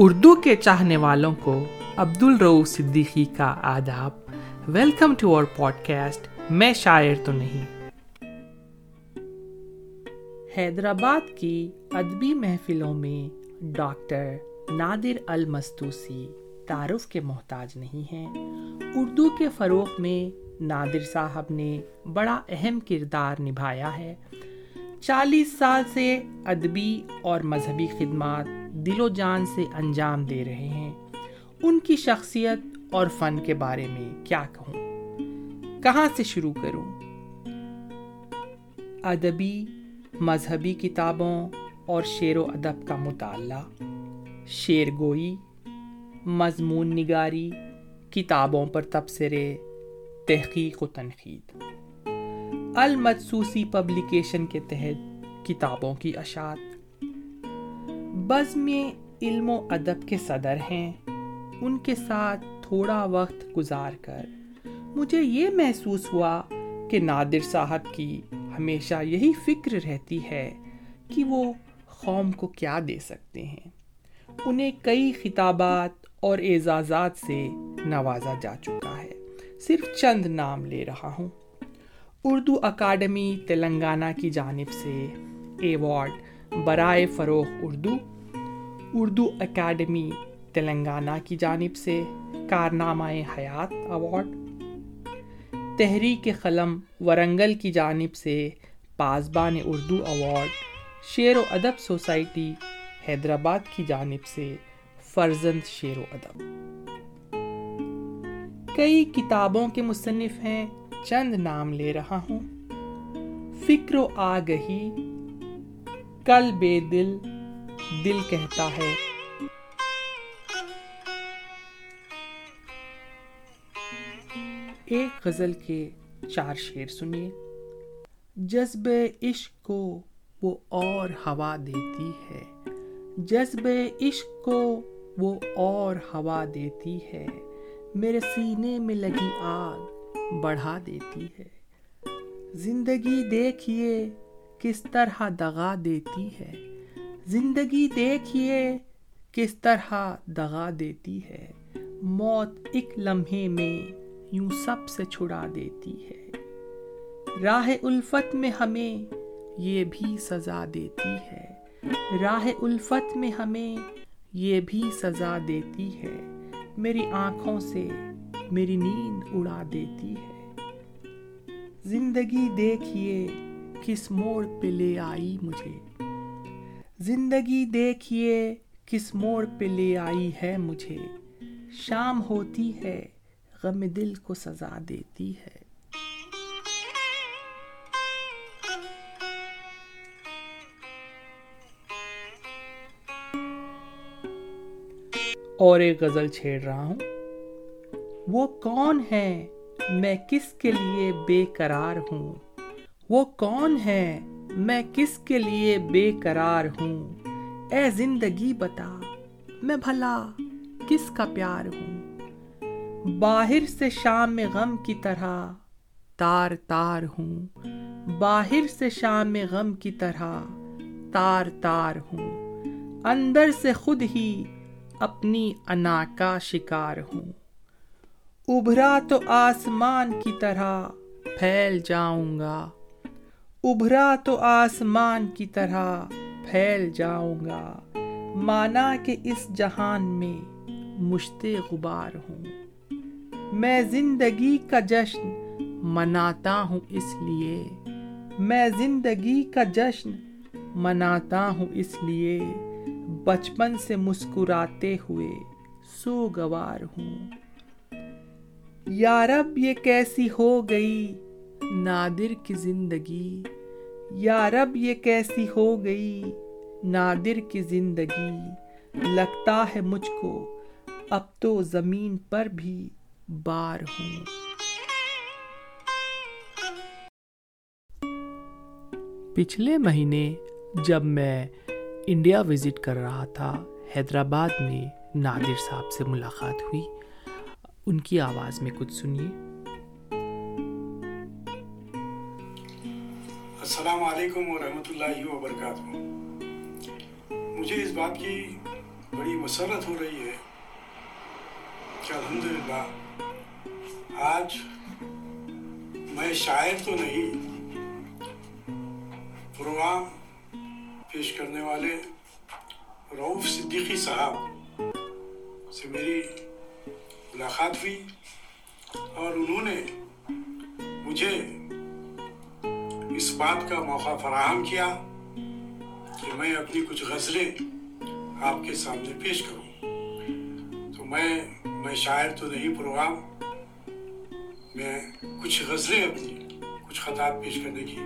اردو کے چاہنے والوں کو عبد الرو صدیقی کا آداب۔ Welcome to our podcast میں شاعر تو نہیں۔ حیدرآباد کی ادبی محفلوں میں ڈاکٹر نادر المستوسی تعارف کے محتاج نہیں ہیں۔ اردو کے فروغ میں نادر صاحب نے بڑا اہم کردار نبھایا ہے۔ چالیس سال سے ادبی اور مذہبی خدمات دل و جان سے انجام دے رہے ہیں۔ ان کی شخصیت اور فن کے بارے میں کیا کہوں؟ کہاں سے شروع کروں؟ ادبی، مذہبی کتابوں اور شعر و ادب کا مطالعہ شعر گوئی مضمون نگاری، کتابوں پر تبصرے، تحقیق و تنقید۔ المدسوسی پبلیکیشن کے تحت کتابوں کی اشاعت۔ بز میں علم و ادب کے صدر ہیں۔ ان کے ساتھ تھوڑا وقت گزار کر۔ مجھے یہ محسوس ہوا کہ نادر صاحب کی ہمیشہ یہی فکر رہتی ہے کہ وہ قوم کو کیا دے سکتے ہیں۔ انہیں کئی خطابات اور اعزازات سے نوازا جا چکا ہے۔ صرف چند نام لے رہا ہوں۔ اردو اکیڈمی تلنگانہ کی جانب سے ایوارڈ برائے فروغ اردو۔ اردو اکیڈمی تلنگانہ کی جانب سے کارنامہ حیات ایوارڈ۔ تحریک قلم ورنگل کی جانب سے پاسبان اردو ایوارڈ۔ شعر و ادب سوسائٹی حیدرآباد کی جانب سے فرزند شعر و ادب۔ کئی کتابوں کے مصنف ہیں، چند نام لے رہا ہوں۔ فکر و آگہی، کل بے دل دل کہتا ہے۔ ایک غزل کے چار شیر سنیے۔ جذب عشق کو وہ اور ہوا دیتی ہے۔ جذب عشق کو وہ اور ہوا دیتی ہے۔ میرے سینے میں لگی آگ بڑھا دیتی ہے۔ زندگی دیکھیے کس طرح دغا دیتی ہے۔ زندگی دیکھیے کس طرح دغا دیتی ہے۔ موت ایک لمحے میں یوں سب سے چھڑا دیتی ہے۔ راہ الفت میں ہمیں یہ بھی سزا دیتی ہے۔ راہ الفت میں ہمیں یہ بھی سزا دیتی ہے۔ میری آنکھوں سے میری نیند اڑا دیتی ہے۔ زندگی دیکھیے کس موڑ پہ لے آئی مجھے۔ زندگی دیکھیے کس موڑ پہ لے آئی ہے مجھے۔ شام ہوتی ہے، غم دل کو سزا دیتی ہے۔ اور ایک غزل چھیڑ رہا ہوں۔ وہ کون ہے میں کس کے لیے بے قرار ہوں؟ وہ کون ہے میں کس کے لیے بے قرار ہوں؟ اے زندگی بتا، میں بھلا کس کا پیار ہوں؟ باہر سے شام میں غم کی طرح تار تار ہوں۔ باہر سے شام میں غم کی طرح تار تار ہوں۔ اندر سے خود ہی اپنی انا کا شکار ہوں۔ ابھرا تو آسمان کی طرح پھیل جاؤں گا۔ ابھرا تو آسمان کی طرح پھیل جاؤں گا۔ مانا کہ اس جہان میں مشت غبار ہوں۔ میں زندگی کا جشن مناتا ہوں اس لیے۔ میں زندگی کا جشن مناتا ہوں اس لیے۔ بچپن سے مسکراتے ہوئے سوگوار ہوں۔ یارب یہ کیسی ہو گئی؟ نادر کی زندگی۔ یا رب، یہ کیسی ہو گئی؟ نادر کی زندگی۔ لگتا ہے مجھ کو، اب تو زمین پر بھی بار ہوں۔ پچھلے مہینے جب میں انڈیا وزٹ کر رہا تھا، حیدرآباد میں نادر صاحب سے ملاقات ہوئی۔ ان کی آواز میں کچھ سنیے۔ السلام علیکم ورحمۃ اللہ وبرکاتہ۔ مجھے اس بات کی بڑی مسرت ہو رہی ہے کہ الحمدللہ آج میں شاعر تو نہیں، پروگرام پیش کرنے والے روف صدیقی صاحب سے میری ملاقات ہوئی اور انہوں نے مجھے اس بات کا موقع فراہم کیا کہ میں اپنی کچھ غزلیں آپ کے سامنے پیش کروں۔ تو میں میں شاعر تو نہیں، پروگرام۔ میں کچھ غزلیں اپنی، کچھ خطاب پیش کرنے کی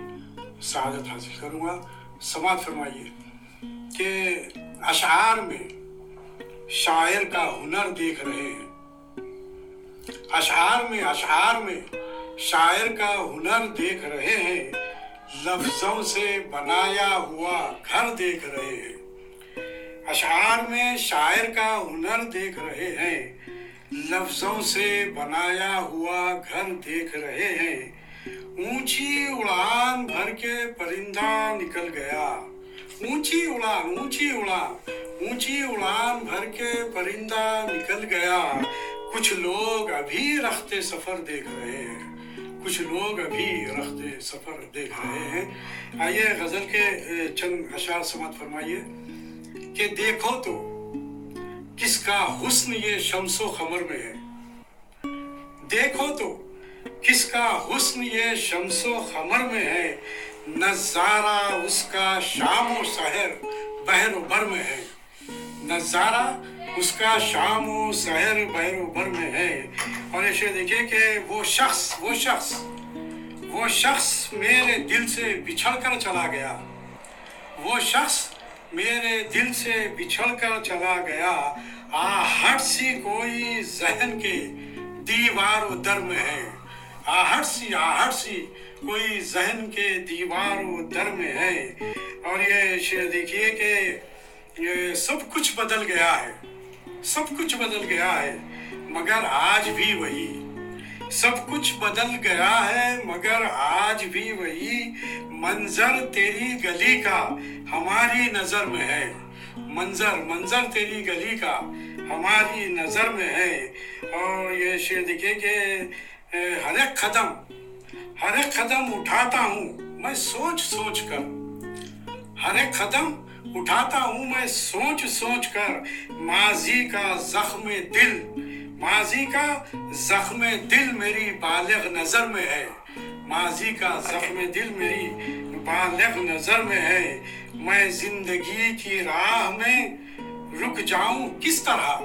سعادت حاصل کروں گا۔ سماعت فرمائیے کہ اشعار میں شاعر کا ہنر دیکھ رہے ہیں۔ اشعار میں اشعار میں شاعر کا ہنر دیکھ رہے ہیں۔ لفظوں سے بنایا ہوا گھر دیکھ رہے ہیں۔ اشعار میں شاعر کا ہنر دیکھ رہے ہیں۔ لفظوں سے بنایا ہوا گھر دیکھ رہے ہیں۔ اونچی اڑان بھر کے پرندہ نکل گیا۔ اونچی اڑان اونچی اڑان اونچی اڑان بھر کے پرندہ نکل گیا۔ کچھ لوگ ابھی رخت سفر دیکھ رہے ہیں۔ کچھ لوگ ابھی رخت سفر دیکھ رہے ہیں۔ آئیے غزل کے چند اشعار سماعت فرمائیے کہ دیکھو تو کس کا حسن یہ شمس و خمر میں ہے۔ دیکھو تو کس کا حسن یہ شمس و خمر میں ہے۔ نظارہ اس کا شام و سحر بہر و بر میں ہے۔ نظارہ اس کا شام و سحر بہر و بر میں ہے۔ اور ایسے دیکھیں کہ وہ شخص وہ شخص وہ شخص میرے دل سے بچھڑ کر چلا گیا۔ وہ شخص میرے دل سے بچھڑ کر چلا گیا۔ آہٹ سی کوئی ذہن کے دیوار و در میں ہے۔ آہٹ سی آہٹ سی کوئی ذہن کے دیوار و در میں ہے۔ اور یہ شعر دیکھیے کہ یہ سب کچھ بدل گیا ہے۔ سب کچھ بدل گیا ہے، مگر آج بھی وہی۔ سب کچھ بدل گیا ہے، مگر آج بھی وہی۔ منظر تیری گلی کا ہماری نظر میں ہے۔ منظر منظر تیری گلی کا ہماری نظر میں ہے۔ اور یہ شعر دیکھے کہ ہر ایک قدم، ہر ایک قدم اٹھاتا ہوں، میں سوچ سوچ کر۔ ہر ایک قدم اٹھاتا ہوں میں، سوچ سوچ کر، ماضی کا زخم دل۔ ماضی کا زخم دل میری بالغ نظر میں ہے۔ ماضی کا زخم دل میری بالغ نظر میں ہے۔ میں زندگی کی راہ میں رک جاؤں کس طرح؟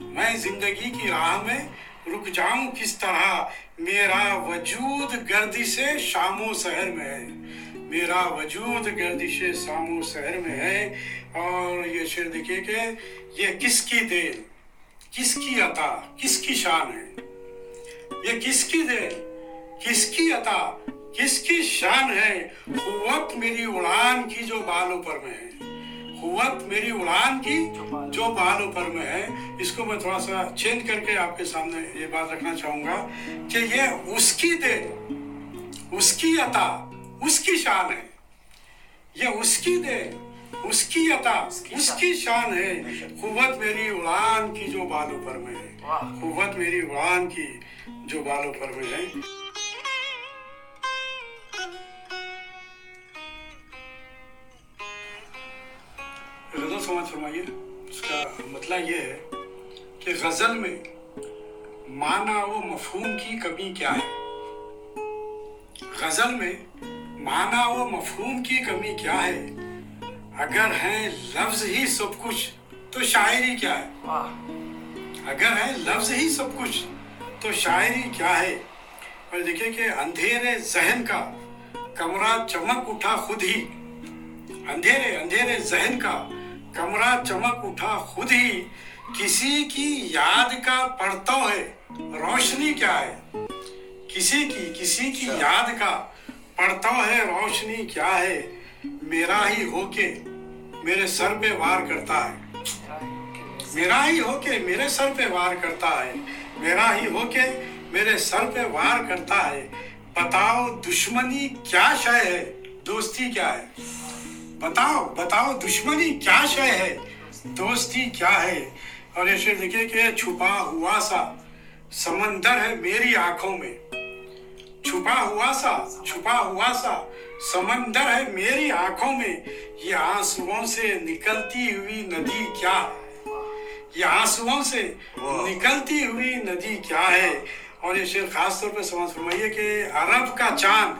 میں زندگی کی راہ میں رک جاؤں کس طرح؟ میرا وجود گردش شام و سحر میں ہے۔ میرا وجود گردش شام و سحر میں ہے اور یہ شعر دیکھیے کہ یہ کس کی دیر کس کی عطا، کس کی شان ہے؟ یہ کس کی دے کس کی عطا، کس کی شان ہے؟ قوت میری اڑان کی جو بالوں پر میں ہے۔ قوت میری اڑان کی جو بالوں پر میں ہے۔ اس کو میں تھوڑا سا چینج کر کے آپ کے سامنے یہ بات رکھنا چاہوں گا کہ یہ اس کی دے اس کی عطا اس کی شان ہے۔ یہ اس کی دے اس کی عطا اس کی شان۔ ہے۔ قوت میری اڑان کی جو بالوں پر میں ہے۔ قوت میری اڑان کی جو بالوں پر میں ہے۔ غزل سمجھ فرمائیے۔ اس کا مطلب یہ ہے کہ غزل میں معنی و مفہوم کی کمی کیا ہے۔ غزل میں معنی و مفہوم کی کمی کیا ہے؟ اگر ہے لفظ ہی سب کچھ تو شاعری کیا ہے؟ اگر ہے لفظ ہی سب کچھ تو شاعری کیا ہے؟ اور دیکھیں کہ اندھیرے ذہن کا کمرہ چمک اٹھا خود ہی۔ اندھیرے اندھیرے ذہن کا کمرہ چمک اٹھا خود ہی۔ کسی کی یاد کا پڑتا ہے روشنی کیا ہے؟ کسی کی کسی کی یاد کا پڑتا ہے، روشنی کیا ہے؟ میرا ہی ہو کے میرے سر پہ وار کرتا ہے۔ میرا ہی ہو کے میرے سر پہ وار کرتا ہے۔ میرا ہی ہو کے میرے سر پہ وار کرتا ہے۔ بتاؤ دشمنی کیا شے ہے؟ دوستی کیا ہے؟ بتاؤ بتاؤ دشمنی کیا شے ہے؟ دوستی کیا ہے؟ اور یہ شعر کہ چھپا ہوا سا سمندر ہے میری آنکھوں میں۔ چھپا ہوا سا، چھپا ہوا سا۔ سمندر ہے میری آنکھوں میں۔ یہ آنسوؤں سے نکلتی ہوئی ندی کیا ہے؟ یہ آنسوؤں سے نکلتی ہوئی ندی کیا ہے؟ اور یہ شعر خاص طور پہ سمجھ فرمائیے کہ عرب کا چاند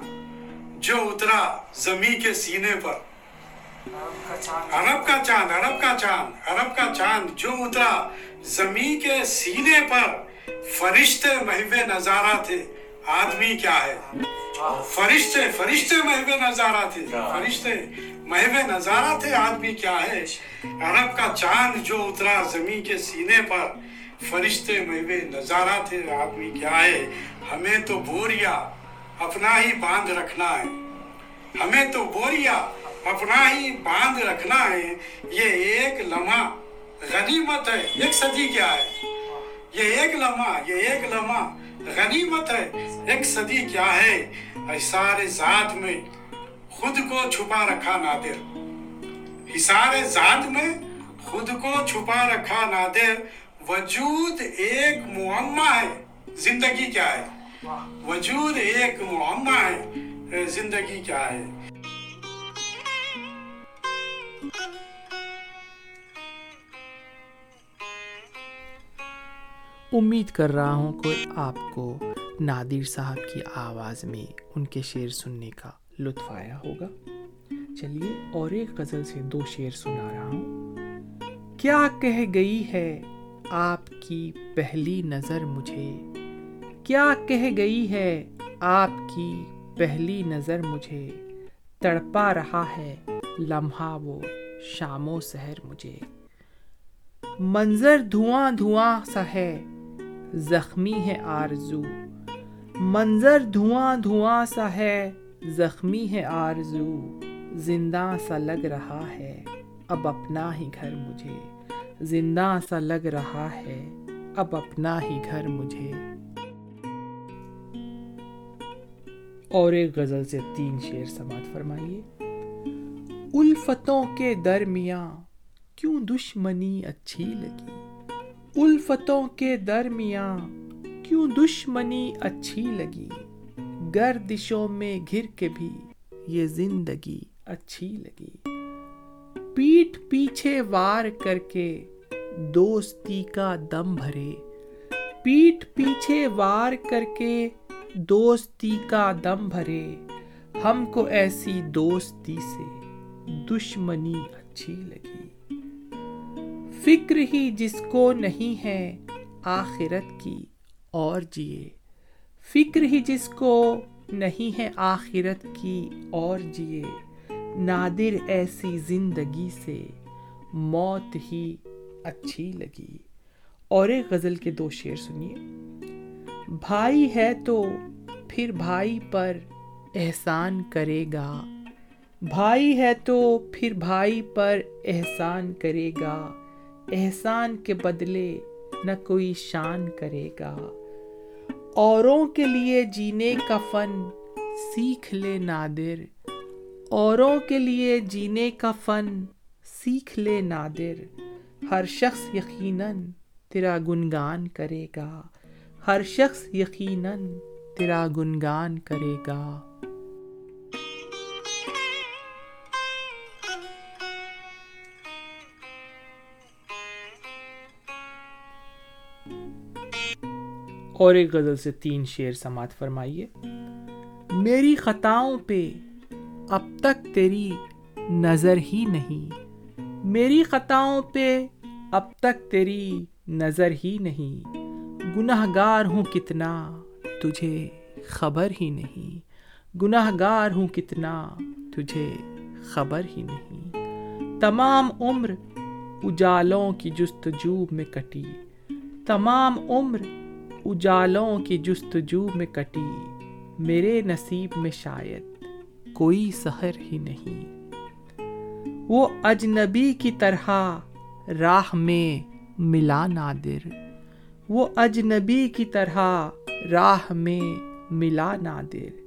جو اترا زمین کے سینے پر۔ عرب کا چاند، عرب کا چاند، عرب کا چاند جو اترا زمین کے سینے پر۔ فرشتے محو نظارہ تھے۔ آدمی کیا ہے؟ فرشتے فرشتے محو نظارہ تھے فرشتے محو نظارہ تھے آدمی کیا ہے؟ عرب کا چاند جو اترا زمین کے سینے پر فرشتے محو نظارہ تھے آدمی کیا ہے؟ ہمیں تو بوریا اپنا ہی باندھ رکھنا ہے۔ ہمیں تو بوریا اپنا ہی باندھ رکھنا ہے۔ یہ ایک لمحہ غنیمت ہے۔ ایک صدی کیا ہے؟ یہ ایک لمحہ یہ ایک لمحہ غنیمت ہے، ایک صدی کیا ہے؟ حسار ذات میں خود کو چھپا رکھا نادر۔ حسار ذات میں خود کو چھپا رکھا نادر، وجود ایک معمہ ہے۔ زندگی کیا ہے؟ وجود ایک معمہ ہے۔ زندگی کیا ہے؟ امید کر رہا ہوں کہ آپ کو نادر صاحب کی آواز میں ان کے شعر سننے کا لطف آیا ہوگا۔ چلیے، اور ایک غزل سے دو شعر سنا رہا ہوں۔ کیا کہہ گئی ہے آپ کی پہلی نظر مجھے؟ کیا کہہ گئی ہے آپ کی پہلی نظر مجھے؟ تڑپا رہا ہے لمحہ وہ شام و سحر مجھے۔ منظر دھواں دھواں سا ہے زخمی ہے آرزو۔ منظر دھواں دھواں سا ہے، زخمی ہے آرزو۔ زندہ سا لگ رہا ہے۔ اب اپنا ہی گھر مجھے۔ زندہ سا لگ رہا ہے۔ اب اپنا ہی گھر مجھے۔ اور ایک غزل سے تین شعر سماعت فرمائیے۔ الفتوں کے درمیان کیوں دشمنی اچھی لگی؟ الفتوں کے درمیان کیوں دشمنی اچھی لگی؟ گردشوں میں گھر کے بھی یہ زندگی اچھی لگی۔ پیٹ پیچھے وار کر کے دوستی کا دم بھرے۔ پیٹ پیچھے وار کر کے دوستی کا دم بھرے۔ ہم کو ایسی دوستی سے دشمنی اچھی لگی۔ فکر ہی جس کو نہیں ہے آخرت کی اور جیے۔ فکر ہی جس کو نہیں ہے آخرت کی اور جیے۔ نادر ایسی زندگی سے موت ہی اچھی لگی۔ اور ایک غزل کے دو شعر سنیے۔ بھائی ہے تو پھر بھائی پر احسان کرے گا۔ بھائی ہے تو پھر بھائی پر احسان کرے گا۔ احسان کے بدلے نہ کوئی شان کرے گا۔ اوروں کے لیے جینے کا فن سیکھ لے نادر۔ اوروں کے لیے جینے کا فن سیکھ لے نادر۔ ہر شخص یقیناً تیرا گنگان کرے گا۔ ہر شخص یقیناً تیرا گنگان کرے گا۔ اور ایک غزل سے تین شعر سماعت فرمائیے۔ میری خطاؤں پہ اب تک تیری نظر ہی نہیں۔ میری خطاؤں پہ اب تک تیری نظر ہی نہیں۔ گناہ گار ہوں کتنا تجھے خبر ہی نہیں۔ گناہ گار ہوں کتنا تجھے خبر ہی نہیں۔ تمام عمر اجالوں کی جستجو میں کٹی۔ تمام عمر اجالوں کی جستجو میں کٹی، میرے نصیب میں شاید کوئی سحر ہی نہیں۔ وہ اجنبی کی طرح راہ میں ملا نادر۔ وہ اجنبی کی طرح راہ میں ملا نادر۔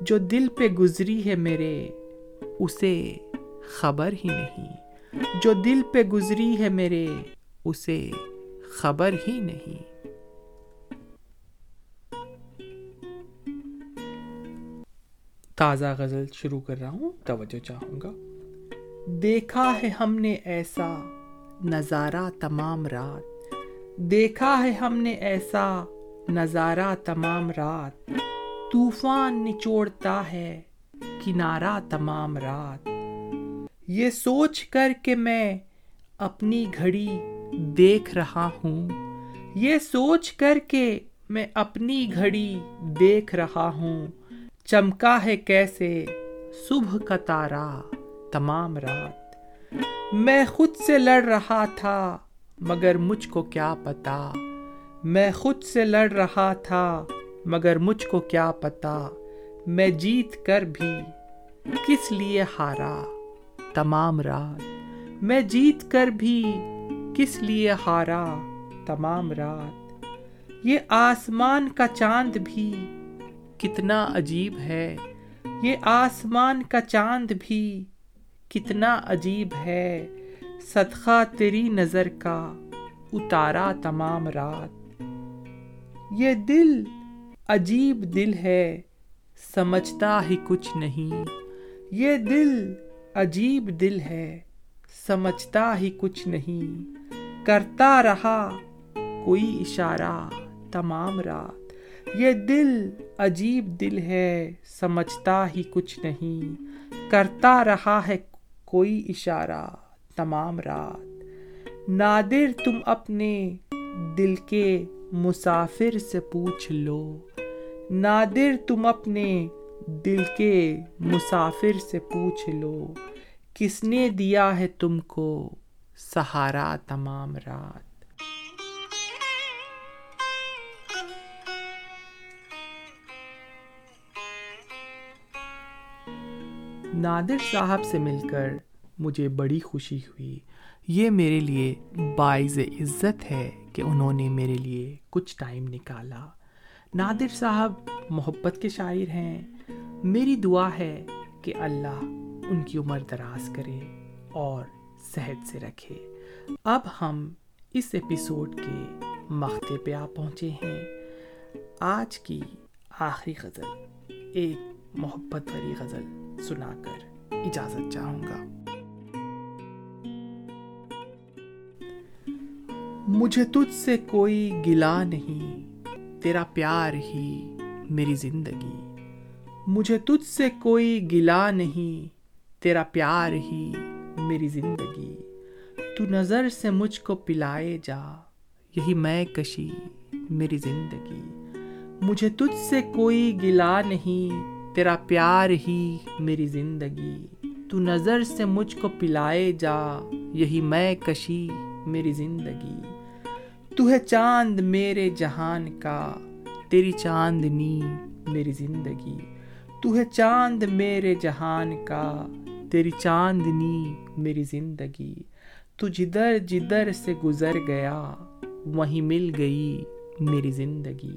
جو دل پہ گزری ہے میرے، اسے خبر ہی نہیں۔ جو دل پہ گزری ہے میرے، اسے خبر ہی نہیں۔ تازہ غزل شروع کر رہا ہوں۔ توجہ چاہوں گا۔ دیکھا ہے ہم نے ایسا نظارہ تمام رات۔ دیکھا ہے ہم نے ایسا نظارہ تمام رات۔ طوفان نچوڑتا ہے کنارہ تمام رات۔ یہ سوچ کر کے میں اپنی گھڑی دیکھ رہا ہوں۔ یہ سوچ کر کے میں اپنی گھڑی دیکھ رہا ہوں۔ چمکا ہے کیسے صبح کا تارا، تمام رات۔ میں خود سے لڑ رہا تھا، مگر مجھ کو کیا پتا۔ میں خود سے لڑ رہا تھا، مگر مجھ کو کیا پتا۔ میں جیت کر بھی کس لیے ہارا؟ تمام رات۔ میں جیت کر بھی کس لیے ہارا؟ تمام رات۔ یہ آسمان کا چاند بھی کتنا عجیب ہے۔ یہ آسمان کا چاند بھی کتنا عجیب ہے۔ صدقہ تیری نظر کا اتارا تمام رات۔ یہ دل عجیب دل ہے، سمجھتا ہی کچھ نہیں۔ یہ دل عجیب دل ہے، سمجھتا ہی کچھ نہیں۔ کرتا رہا کوئی اشارہ تمام رات۔ یہ دل عجیب دل ہے، سمجھتا ہی کچھ نہیں۔ کرتا رہا ہے کوئی اشارہ تمام رات۔ نادر تم اپنے دل کے مسافر سے پوچھ لو۔ نادر تم اپنے دل کے مسافر سے پوچھ لو۔ کس نے دیا ہے تم کو سہارا تمام رات؟ نادر صاحب سے مل کر مجھے بڑی خوشی ہوئی۔ یہ میرے لیے باعث عزت ہے کہ انہوں نے میرے لیے کچھ ٹائم نکالا۔ نادر صاحب محبت کے شاعر ہیں۔ میری دعا ہے کہ اللہ ان کی عمر دراز کرے اور صحت سے رکھے۔ اب ہم اس ایپیسوڈ کے مختے پہ آ پہنچے ہیں۔ آج کی آخری غزل، ایک محبت بری غزل۔ سنا کر اجازت چاہوں گا۔ مجھے تجھ سے کوئی گلا نہیں، تیرا پیار ہی میری زندگی۔ مجھے تجھ سے کوئی گلا نہیں، تیرا پیار ہی میری زندگی۔ تو نظر سے مجھ کو پلائے جا، یہی میں کشی میری زندگی۔ مجھے تجھ سے کوئی گلا نہیں تیرا پیار ہی میری زندگی۔ تو نظر سے مجھ کو پلائے جا، یہی میں کشی میری زندگی۔ تو ہے چاند میرے جہان کا، تیری چاندنی میری زندگی۔ تو ہے چاند میرے جہان کا، تیری چاندنی میری زندگی۔ تو جدھر جدھر سے گزر گیا، وہیں مل گئی میری زندگی۔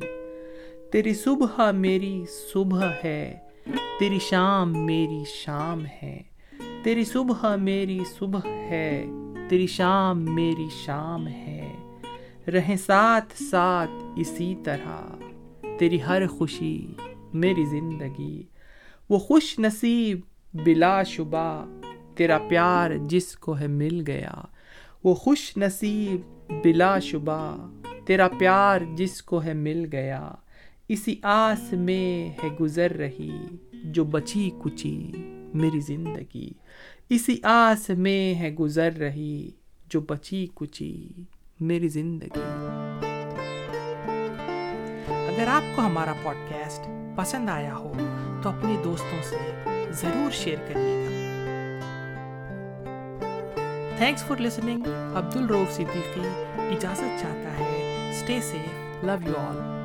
تیری صبح میری صبح ہے تیری شام میری شام ہے، تیری صبح میری صبح ہے، تیری شام میری شام ہے۔ رہیں ساتھ ساتھ اسی طرح، تیری ہر خوشی میری زندگی۔ وہ خوش نصیب بلا شبہ، تیرا پیار جس کو ہے مل گیا۔ وہ خوش نصیب بلا شبہ، تیرا پیار جس کو ہے مل گیا۔ اسی آس میں ہے گزر رہی جو بچی کچی میری زندگی۔ اسی آس میں ہے گزر رہی جو بچی کچی میری زندگی۔ اگر آپ کو ہمارا پوڈ کاسٹ پسند آیا ہو تو اپنے دوستوں سے ضرور شیئر کریے گا۔ تھینکس فار لسننگ عبد الروف صدیقی اجازت چاہتا ہے stay safe love you all